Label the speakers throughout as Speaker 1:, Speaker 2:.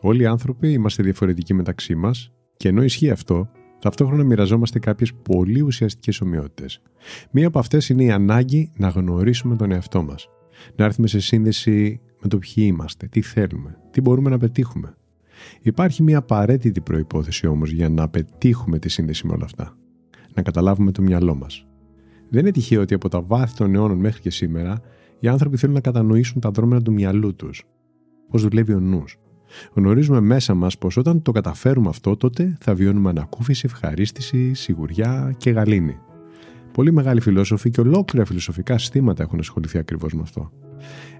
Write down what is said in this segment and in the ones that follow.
Speaker 1: Όλοι οι άνθρωποι είμαστε διαφορετικοί μεταξύ μας και ενώ ισχύει αυτό, ταυτόχρονα μοιραζόμαστε κάποιες πολύ ουσιαστικές ομοιότητες. Μία από αυτές είναι η ανάγκη να γνωρίσουμε τον εαυτό μας. Να έρθουμε σε σύνδεση με το ποιοι είμαστε, τι θέλουμε, τι μπορούμε να πετύχουμε. Υπάρχει μια απαραίτητη προπόθεση όμως για να πετύχουμε τη σύνδεση με όλα αυτά. Να καταλάβουμε το μυαλό μας. Δεν είναι τυχαίο ότι από τα βάθη των αιώνων μέχρι και σήμερα οι άνθρωποι θέλουν να κατανοήσουν τα δρόμενα του μυαλού τους. Πώς δουλεύει ο νους. Γνωρίζουμε μέσα μας πως όταν το καταφέρουμε αυτό, τότε θα βιώνουμε ανακούφιση, ευχαρίστηση, σιγουριά και γαλήνη. Πολύ μεγάλοι φιλόσοφοι και ολόκληρα φιλοσοφικά συστήματα έχουν ασχοληθεί ακριβώς με αυτό.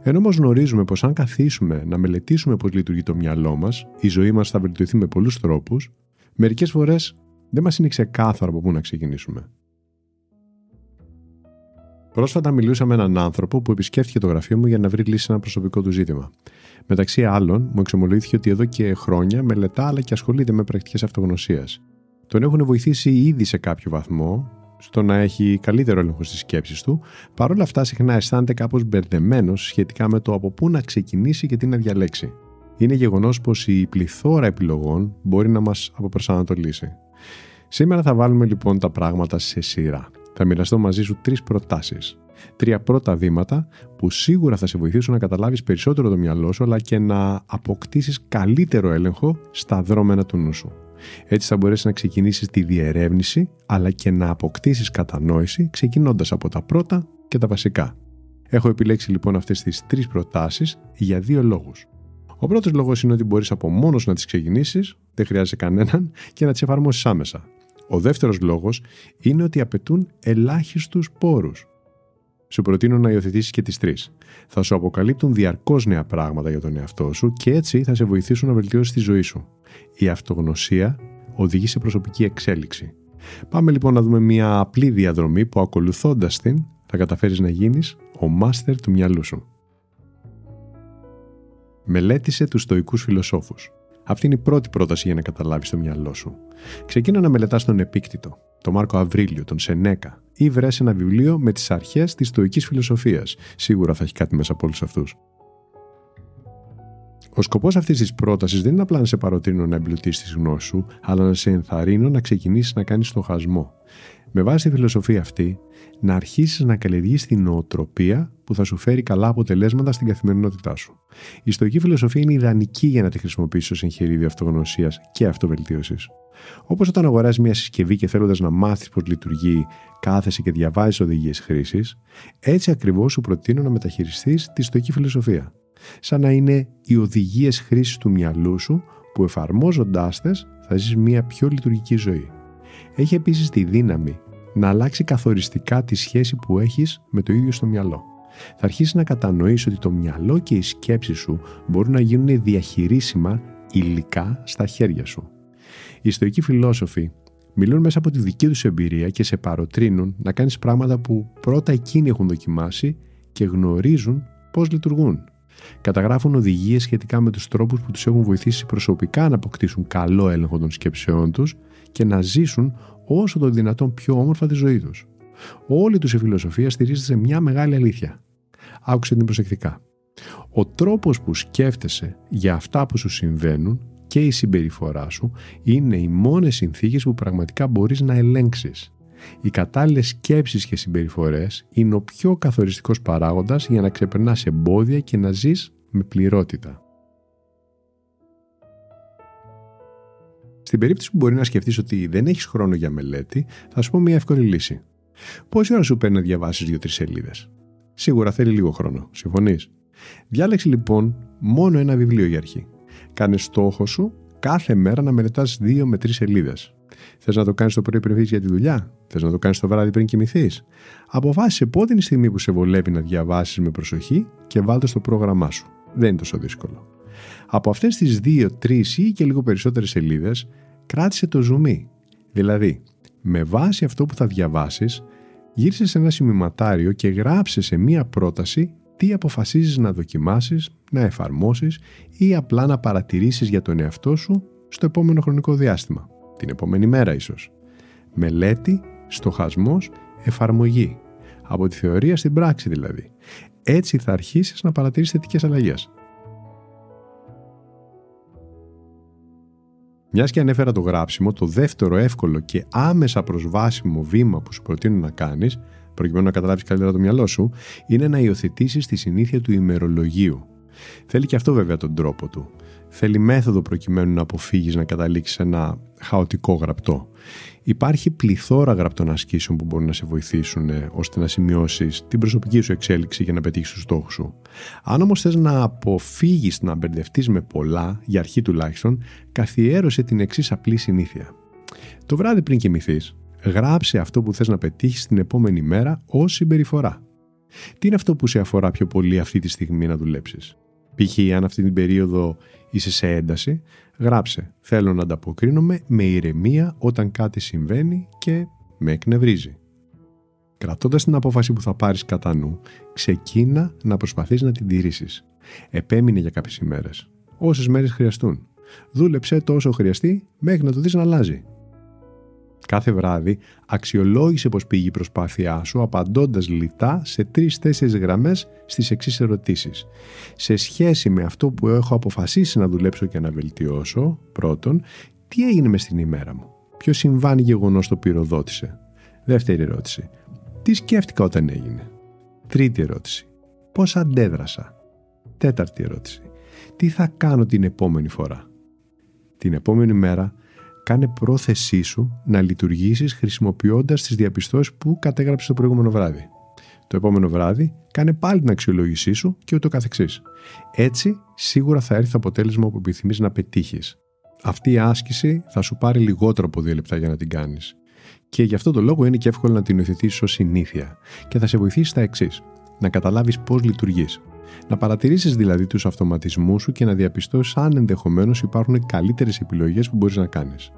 Speaker 1: Ενώ όμως γνωρίζουμε πως αν καθίσουμε να μελετήσουμε πώς λειτουργεί το μυαλό μας, η ζωή μας θα βελτιωθεί με πολλούς τρόπους, μερικές φορές δεν μας είναι ξεκάθαρο από πού να ξεκινήσουμε. Πρόσφατα μιλούσα με έναν άνθρωπο που επισκέφθηκε το γραφείο μου για να βρει λύση σε ένα προσωπικό του ζήτημα. Μεταξύ άλλων, μου εξομολογήθηκε ότι εδώ και χρόνια μελετά αλλά και ασχολείται με πρακτικές αυτογνωσίας. Τον έχουν βοηθήσει ήδη σε κάποιο βαθμό στο να έχει καλύτερο έλεγχο στις σκέψεις του, παρόλα αυτά συχνά αισθάνεται κάπως μπερδεμένος σχετικά με το από πού να ξεκινήσει και τι να διαλέξει. Είναι γεγονός πως η πληθώρα επιλογών μπορεί να μας αποπροσανατολίσει. Σήμερα θα βάλουμε λοιπόν τα πράγματα σε σειρά. Θα μοιραστώ μαζί σου τρεις προτάσεις. Τρία πρώτα βήματα που σίγουρα θα σε βοηθήσουν να καταλάβεις περισσότερο το μυαλό σου αλλά και να αποκτήσεις καλύτερο έλεγχο στα δρόμενα του νου σου. Έτσι θα μπορέσεις να ξεκινήσεις τη διερεύνηση αλλά και να αποκτήσεις κατανόηση ξεκινώντας από τα πρώτα και τα βασικά. Έχω επιλέξει λοιπόν αυτές τις τρεις προτάσεις για δύο λόγους. Ο πρώτος λόγος είναι ότι μπορείς από μόνος να τις ξεκινήσεις, δεν χρειάζεται κανέναν και να τις εφαρμόσεις άμεσα. Ο δεύτερος λόγος είναι ότι απαιτούν ελάχιστους πόρους. Σου προτείνω να υιοθετήσεις και τις τρεις. Θα σου αποκαλύπτουν διαρκώς νέα πράγματα για τον εαυτό σου και έτσι θα σε βοηθήσουν να βελτιώσεις τη ζωή σου. Η αυτογνωσία οδηγεί σε προσωπική εξέλιξη. Πάμε λοιπόν να δούμε μια απλή διαδρομή που ακολουθώντας την θα καταφέρεις να γίνεις ο μάστερ του μυαλού σου. Μελέτησε τους στοικού φιλοσόφους. Αυτή είναι η πρώτη πρόταση για να καταλάβεις το μυαλό σου. Ξεκίνα να μελετάς τον Επίκτητο, τον Μάρκο Αβρίλιο, τον Σενέκα ή βρες ένα βιβλίο με τις αρχές της στοική φιλοσοφίας. Σίγουρα θα έχει κάτι μέσα από όλους αυτούς. Ο σκοπός αυτής της πρότασης δεν είναι απλά να σε παροτρύνω να εμπλουτίσεις τη γνώση σου, αλλά να σε ενθαρρύνω να ξεκινήσεις να κάνεις στοχασμό. Με βάση τη φιλοσοφία αυτή, να αρχίσεις να καλλιεργείς την νοοτροπία που θα σου φέρει καλά αποτελέσματα στην καθημερινότητά σου. Η στοική φιλοσοφία είναι ιδανική για να τη χρησιμοποιήσεις ως εγχειρίδιο αυτογνωσίας και αυτοβελτίωσης. Όπως όταν αγοράζεις μια συσκευή και θέλοντας να μάθεις πώς λειτουργεί, κάθεσαι και διαβάζεις οδηγίες χρήσης, έτσι ακριβώς σου προτείνω να μεταχειριστείς τη στοική φιλοσοφία. Σαν να είναι οι οδηγίες χρήσης του μυαλού σου που εφαρμόζοντάς τες θα ζεις μια πιο λειτουργική ζωή. Έχει επίσης τη δύναμη να αλλάξει καθοριστικά τη σχέση που έχεις με το ίδιο στο μυαλό. Θα αρχίσεις να κατανοήσει ότι το μυαλό και οι σκέψεις σου μπορούν να γίνουν διαχειρίσιμα υλικά στα χέρια σου. Οι στοικοί φιλόσοφοι μιλούν μέσα από τη δική τους εμπειρία και σε παροτρύνουν να κάνεις πράγματα που πρώτα εκείνοι έχουν δοκιμάσει και γνωρίζουν πώς λειτουργούν. Καταγράφουν οδηγίες σχετικά με τους τρόπους που τους έχουν βοηθήσει προσωπικά να αποκτήσουν καλό έλεγχο των σκέψεών τους και να ζήσουν όσο το δυνατόν πιο όμορφα τη ζωή τους. Όλη τους η φιλοσοφία στηρίζεται σε μια μεγάλη αλήθεια. Άκουσε την προσεκτικά. Ο τρόπος που σκέφτεσαι για αυτά που σου συμβαίνουν και η συμπεριφορά σου είναι οι μόνες συνθήκες που πραγματικά μπορείς να ελέγξεις. Οι κατάλληλες σκέψεις και συμπεριφορές είναι ο πιο καθοριστικός παράγοντας για να ξεπερνάς εμπόδια και να ζεις με πληρότητα. Στην περίπτωση που μπορεί να σκεφτείς ότι δεν έχεις χρόνο για μελέτη, θα σου πω μια εύκολη λύση. Πόση ώρα σου παίρνει να διαβάσεις δύο-τρεις σελίδες; Σίγουρα θέλει λίγο χρόνο. Συμφωνείς; Διάλεξε λοιπόν μόνο ένα βιβλίο για αρχή. Κάνε στόχο σου κάθε μέρα να μελετάς 2 με 3 σελίδες. Θες να το κάνεις το πρωί πριν φύγεις για τη δουλειά, θες να το κάνεις το βράδυ πριν κοιμηθείς; Αποφάσισε πότε είναι η στιγμή που σε βολεύει να διαβάσεις με προσοχή και βάλτε στο πρόγραμμά σου. Δεν είναι τόσο δύσκολο. Από αυτές τις δύο, τρεις ή και λίγο περισσότερες σελίδες, κράτησε το ζουμί. Δηλαδή, με βάση αυτό που θα διαβάσεις, γύρισε σε ένα σημειωματάριο και γράψε σε μία πρόταση τι αποφασίζεις να δοκιμάσεις, να εφαρμόσεις ή απλά να παρατηρήσεις για τον εαυτό σου στο επόμενο χρονικό διάστημα, την επόμενη μέρα ίσως. Μελέτη, στοχασμός, εφαρμογή. Από τη θεωρία στην πράξη δηλαδή. Έτσι θα αρχίσεις να παρατηρείς θετικές αλλαγές. Μιας και ανέφερα το γράψιμο, το δεύτερο εύκολο και άμεσα προσβάσιμο βήμα που σου προτείνω να κάνεις, προκειμένου να καταλάβεις καλύτερα το μυαλό σου, είναι να υιοθετήσεις τη συνήθεια του ημερολογίου. Θέλει και αυτό βέβαια τον τρόπο του. Θέλει μέθοδο προκειμένου να αποφύγεις να καταλήξεις σε ένα χαοτικό γραπτό. Υπάρχει πληθώρα γραπτών ασκήσεων που μπορούν να σε βοηθήσουν ε, ώστε να σημειώσεις την προσωπική σου εξέλιξη για να πετύχεις τους στόχους σου. Αν όμως θες να αποφύγεις να μπερδευτείς με πολλά, για αρχή τουλάχιστον, καθιέρωσε την εξής απλή συνήθεια. Το βράδυ πριν κοιμηθείς, γράψε αυτό που θες να πετύχεις την επόμενη μέρα ως συμπεριφορά. Τι είναι αυτό που σε αφορά πιο πολύ αυτή τη στιγμή να δουλέψεις; Π.χ. αν αυτή την περίοδο είσαι σε ένταση, γράψε «Θέλω να ανταποκρίνομαι με ηρεμία όταν κάτι συμβαίνει και με εκνευρίζει». Κρατώντας την απόφαση που θα πάρεις κατά νου, ξεκίνα να προσπαθείς να την τηρήσεις. Επέμεινε για κάποιες ημέρες. Όσες μέρες χρειαστούν. Δούλεψε το όσο χρειαστεί μέχρι να το δεις να αλλάζει. Κάθε βράδυ αξιολόγησε πως πήγε η προσπάθειά σου απαντώντας λιτά σε τρεις-τέσσερις γραμμές στις εξής ερωτήσεις. Σε σχέση με αυτό που έχω αποφασίσει να δουλέψω και να βελτιώσω, πρώτον, τι έγινε μες στην ημέρα μου; Ποιο συμβάν γεγονός το πυροδότησε; Δεύτερη ερώτηση. Τι σκέφτηκα όταν έγινε; Τρίτη ερώτηση. Πώς αντέδρασα; Τέταρτη ερώτηση. Τι θα κάνω την επόμενη φορά; Την επόμενη μέρα κάνε πρόθεσή σου να λειτουργήσεις χρησιμοποιώντας τις διαπιστώσεις που κατέγραψες το προηγούμενο βράδυ. Το επόμενο βράδυ κάνε πάλι την αξιολόγησή σου και ούτω καθεξής. Έτσι σίγουρα θα έρθει το αποτέλεσμα που επιθυμείς να πετύχεις. Αυτή η άσκηση θα σου πάρει λιγότερο από δύο λεπτά για να την κάνεις. Και γι' αυτό το λόγο είναι και εύκολο να την υιοθετήσεις ως συνήθεια και θα σε βοηθήσει στα εξής. Να καταλάβεις πώς λειτουργείς. Να παρατηρήσεις δηλαδή τους αυτοματισμούς σου και να διαπιστώσεις αν ενδεχομένως υπάρχουν καλύτερες επιλογές που μπορείς να κάνεις.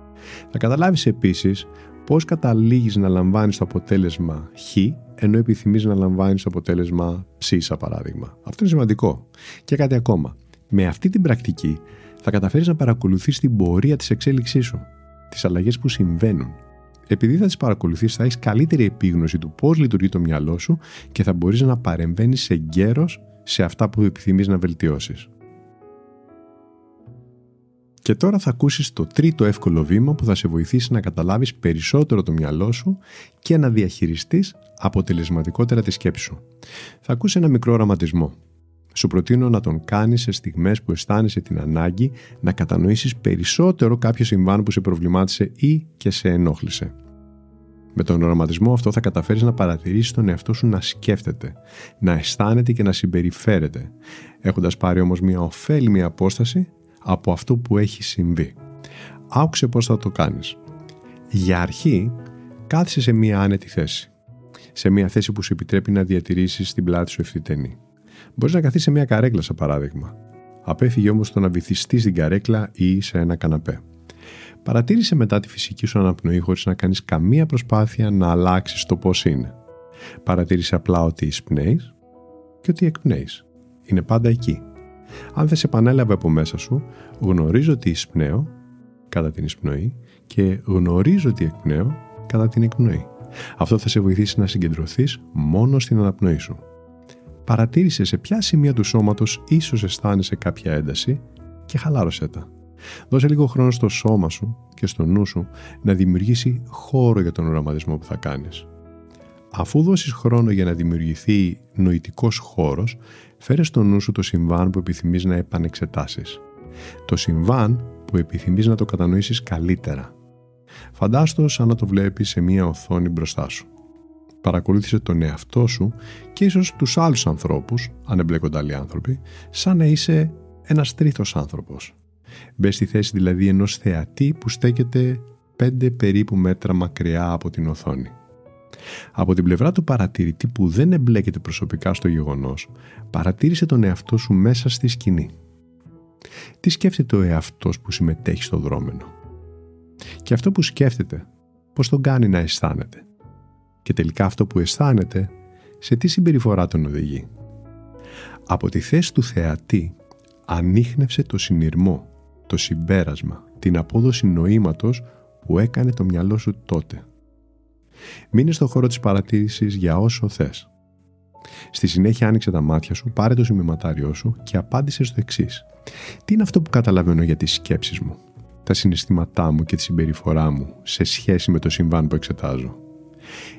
Speaker 1: Να καταλάβεις επίσης πώς καταλήγεις να λαμβάνεις το αποτέλεσμα χ ενώ επιθυμείς να λαμβάνεις το αποτέλεσμα ψ σαν παράδειγμα. Αυτό είναι σημαντικό. Και κάτι ακόμα. Με αυτή την πρακτική θα καταφέρεις να παρακολουθείς την πορεία της εξέλιξής σου, τις αλλαγές που συμβαίνουν. Επειδή θα τις παρακολουθείς θα έχεις καλύτερη επίγνωση του πώς λειτουργεί το μυαλό σου και θα μπορείς να παρεμβαίνεις εγκαίρως σε αυτά που επιθυμείς να βελτιώσεις. Και τώρα θα ακούσεις το τρίτο εύκολο βήμα που θα σε βοηθήσει να καταλάβεις περισσότερο το μυαλό σου και να διαχειριστείς αποτελεσματικότερα τη σκέψη σου. Θα ακούσεις ένα μικρό οραματισμό. Σου προτείνω να τον κάνεις σε στιγμές που αισθάνεσαι την ανάγκη να κατανοήσεις περισσότερο κάποιο συμβάν που σε προβλημάτισε ή και σε ενόχλησε. Με τον οραματισμό αυτό θα καταφέρεις να παρατηρήσεις τον εαυτό σου να σκέφτεται, να αισθάνεται και να συμπεριφέρεται, έχοντας πάρει όμως μια ωφέλιμη απόσταση από αυτό που έχει συμβεί. Άκουσε πώς θα το κάνεις. Για αρχή, κάθισε σε μία άνετη θέση. Σε μία θέση που σου επιτρέπει να διατηρήσεις την πλάτη σου ευθυτενή. Μπορείς να καθίσεις σε μία καρέκλα, σαν παράδειγμα. Απέφυγε όμως το να βυθιστεί στην καρέκλα ή σε ένα καναπέ. Παρατήρησε μετά τη φυσική σου αναπνοή χωρίς να κάνεις καμία προσπάθεια να αλλάξεις το πώς είναι. Παρατήρησε απλά ότι εισπνέεις και ότι εκπνέεις. Είναι πάντα εκεί. Αν δεν σε επανέλαβε από μέσα σου, γνωρίζω ότι εισπνέω κατά την εισπνοή και γνωρίζω ότι εκπνέω κατά την εκπνοή. Αυτό θα σε βοηθήσει να συγκεντρωθείς μόνο στην αναπνοή σου. Παρατήρησε σε ποια σημεία του σώματος ίσως αισθάνεσαι κάποια ένταση και χαλάρωσέ τα. Δώσε λίγο χρόνο στο σώμα σου και στο νου σου να δημιουργήσει χώρο για τον οραματισμό που θα κάνεις. Αφού δώσεις χρόνο για να δημιουργηθεί νοητικός χώρος, φέρε στο νου σου το συμβάν που επιθυμείς να επανεξετάσεις. Το συμβάν που επιθυμείς να το κατανοήσεις καλύτερα. Φαντάστο σαν να το βλέπεις σε μία οθόνη μπροστά σου. Παρακολούθησε τον εαυτό σου και ίσως τους άλλους ανθρώπους, αν εμπλέκονται άλλοι άνθρωποι, σαν να είσαι ένας τρίτος άνθρωπος. Μπε στη θέση δηλαδή ενός θεατή που στέκεται 5 περίπου μέτρα μακριά από την οθόνη. Από την πλευρά του παρατηρητή που δεν εμπλέκεται προσωπικά στο γεγονός, παρατήρησε τον εαυτό σου μέσα στη σκηνή. Τι σκέφτεται ο εαυτός που συμμετέχει στο δρόμενο; Και αυτό που σκέφτεται, πώς τον κάνει να αισθάνεται; Και τελικά αυτό που αισθάνεται, σε τι συμπεριφορά τον οδηγεί. Από τη θέση του θεατή, ανείχνευσε το συνειρμό, το συμπέρασμα, την απόδοση νοήματος που έκανε το μυαλό σου τότε. Μείνε στο χώρο της παρατήρησης για όσο θες. Στη συνέχεια άνοιξε τα μάτια σου, πάρε το σημειωματάριό σου και απάντησε στο εξής. Τι είναι αυτό που καταλαβαίνω για τις σκέψεις μου, τα συναισθήματά μου και τη συμπεριφορά μου σε σχέση με το συμβάν που εξετάζω;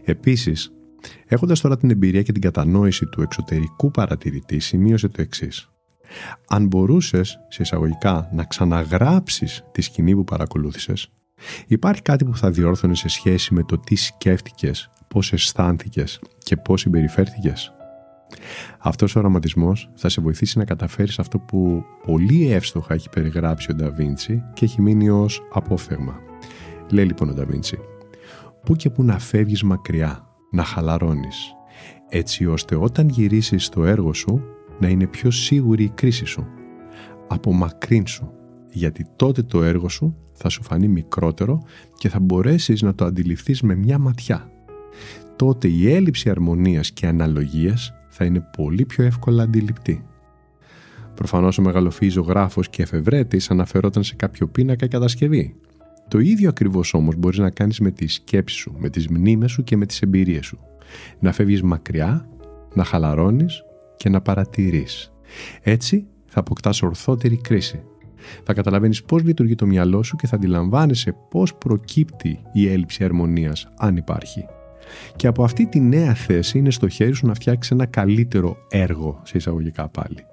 Speaker 1: Επίσης, έχοντας τώρα την εμπειρία και την κατανόηση του εξωτερικού παρατηρητή, σημείωσε το εξής. Αν μπορούσες, σε εισαγωγικά, να ξαναγράψεις τη σκηνή που παρακολούθησες, Υπάρχει κάτι που θα διόρθωνε σε σχέση με το τι σκέφτηκες, πώς αισθάνθηκες και πώς συμπεριφέρθηκες. Αυτός ο οραματισμός θα σε βοηθήσει να καταφέρεις αυτό που πολύ εύστοχα έχει περιγράψει ο Νταβίντσι και έχει μείνει ως απόφθεγμα. Λέει λοιπόν ο Νταβίντσι, πού και πού να φεύγεις μακριά, να χαλαρώνεις, έτσι ώστε όταν γυρίσεις στο έργο σου να είναι πιο σίγουρη η κρίση σου. Απομακρύνσου, γιατί τότε το έργο σου θα σου φανεί μικρότερο και θα μπορέσεις να το αντιληφθείς με μια ματιά. Τότε η έλλειψη αρμονίας και αναλογίας θα είναι πολύ πιο εύκολα αντιληπτή. Προφανώς ο μεγαλοφύη ζωγράφο και εφευρέτης αναφερόταν σε κάποιο πίνακα κατασκευή. Το ίδιο ακριβώς όμως μπορείς να κάνεις με τη σκέψη σου, με τις μνήμες σου και με τις εμπειρίες σου. Να φεύγεις μακριά, να χαλαρώνεις και να παρατηρείς. Έτσι θα αποκτάς ορθότερη κρίση θα καταλαβαίνεις πώς λειτουργεί το μυαλό σου και θα αντιλαμβάνεσαι πώς προκύπτει η έλλειψη αρμονίας, αν υπάρχει. Και από αυτή τη νέα θέση είναι στο χέρι σου να φτιάξεις ένα καλύτερο έργο, σε εισαγωγικά πάλι.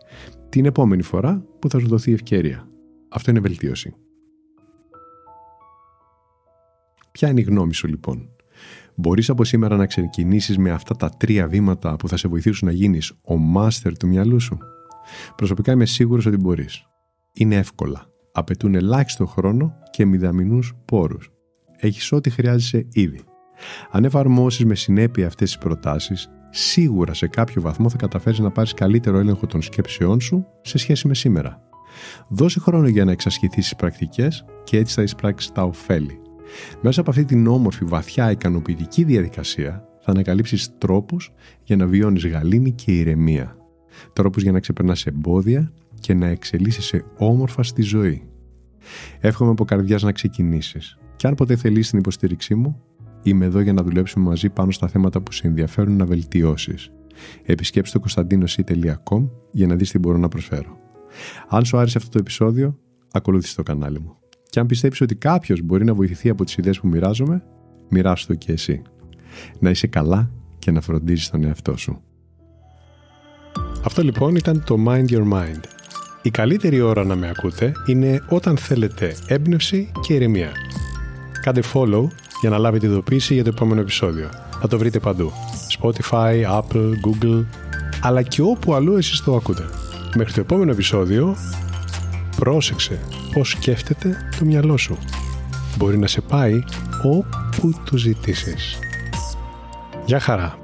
Speaker 1: Την επόμενη φορά που θα σου δοθεί ευκαιρία. Αυτό είναι βελτίωση. Ποια είναι η γνώμη σου λοιπόν; Μπορείς από σήμερα να ξεκινήσεις με αυτά τα τρία βήματα που θα σε βοηθήσουν να γίνεις ο μάστερ του μυαλού σου; Προσωπικά είμαι σίγουρος ότι μπορείς είναι εύκολα. Απαιτούν ελάχιστο χρόνο και μηδαμινούς πόρους. Έχεις ό,τι χρειάζεσαι ήδη. Αν εφαρμόσεις με συνέπεια αυτές τις προτάσεις, σίγουρα σε κάποιο βαθμό θα καταφέρεις να πάρεις καλύτερο έλεγχο των σκέψεών σου σε σχέση με σήμερα. Δώσε χρόνο για να εξασχηθείς τις πρακτικές και έτσι θα εισπράξεις τα ωφέλη. Μέσα από αυτή την όμορφη, βαθιά, ικανοποιητική διαδικασία θα ανακαλύψεις τρόπους για να βιώνεις γαλήνη και ηρεμία. Τρόπους για να ξεπερνάς εμπόδια και να εξελίσσεσαι όμορφα στη ζωή. Εύχομαι από καρδιάς να ξεκινήσεις. Και αν ποτέ θελήσει την υποστήριξή μου, είμαι εδώ για να δουλέψουμε μαζί πάνω στα θέματα που σε ενδιαφέρουν να βελτιώσεις. Επισκέψτε το κωνσταντίνο.com για να δεις τι μπορώ να προσφέρω. Αν σου άρεσε αυτό το επεισόδιο, ακολούθησε το κανάλι μου. Και αν πιστεύεις ότι κάποιος μπορεί να βοηθηθεί από τις ιδέες που μοιράζομαι, μοιράσου το και εσύ. Να είσαι καλά και να φροντίζεις τον εαυτό σου. Αυτό λοιπόν ήταν το Mind Your Mind η καλύτερη ώρα να με ακούτε είναι όταν θέλετε έμπνευση και ηρεμία. Κάντε follow για να λάβετε ειδοποίηση για το επόμενο επεισόδιο. Θα το βρείτε παντού. Spotify, Apple, Google, αλλά και όπου αλλού εσείς το ακούτε. Μέχρι το επόμενο επεισόδιο, πρόσεξε πώς σκέφτεται το μυαλό σου. Μπορεί να σε πάει όπου το ζητήσεις. Γεια χαρά!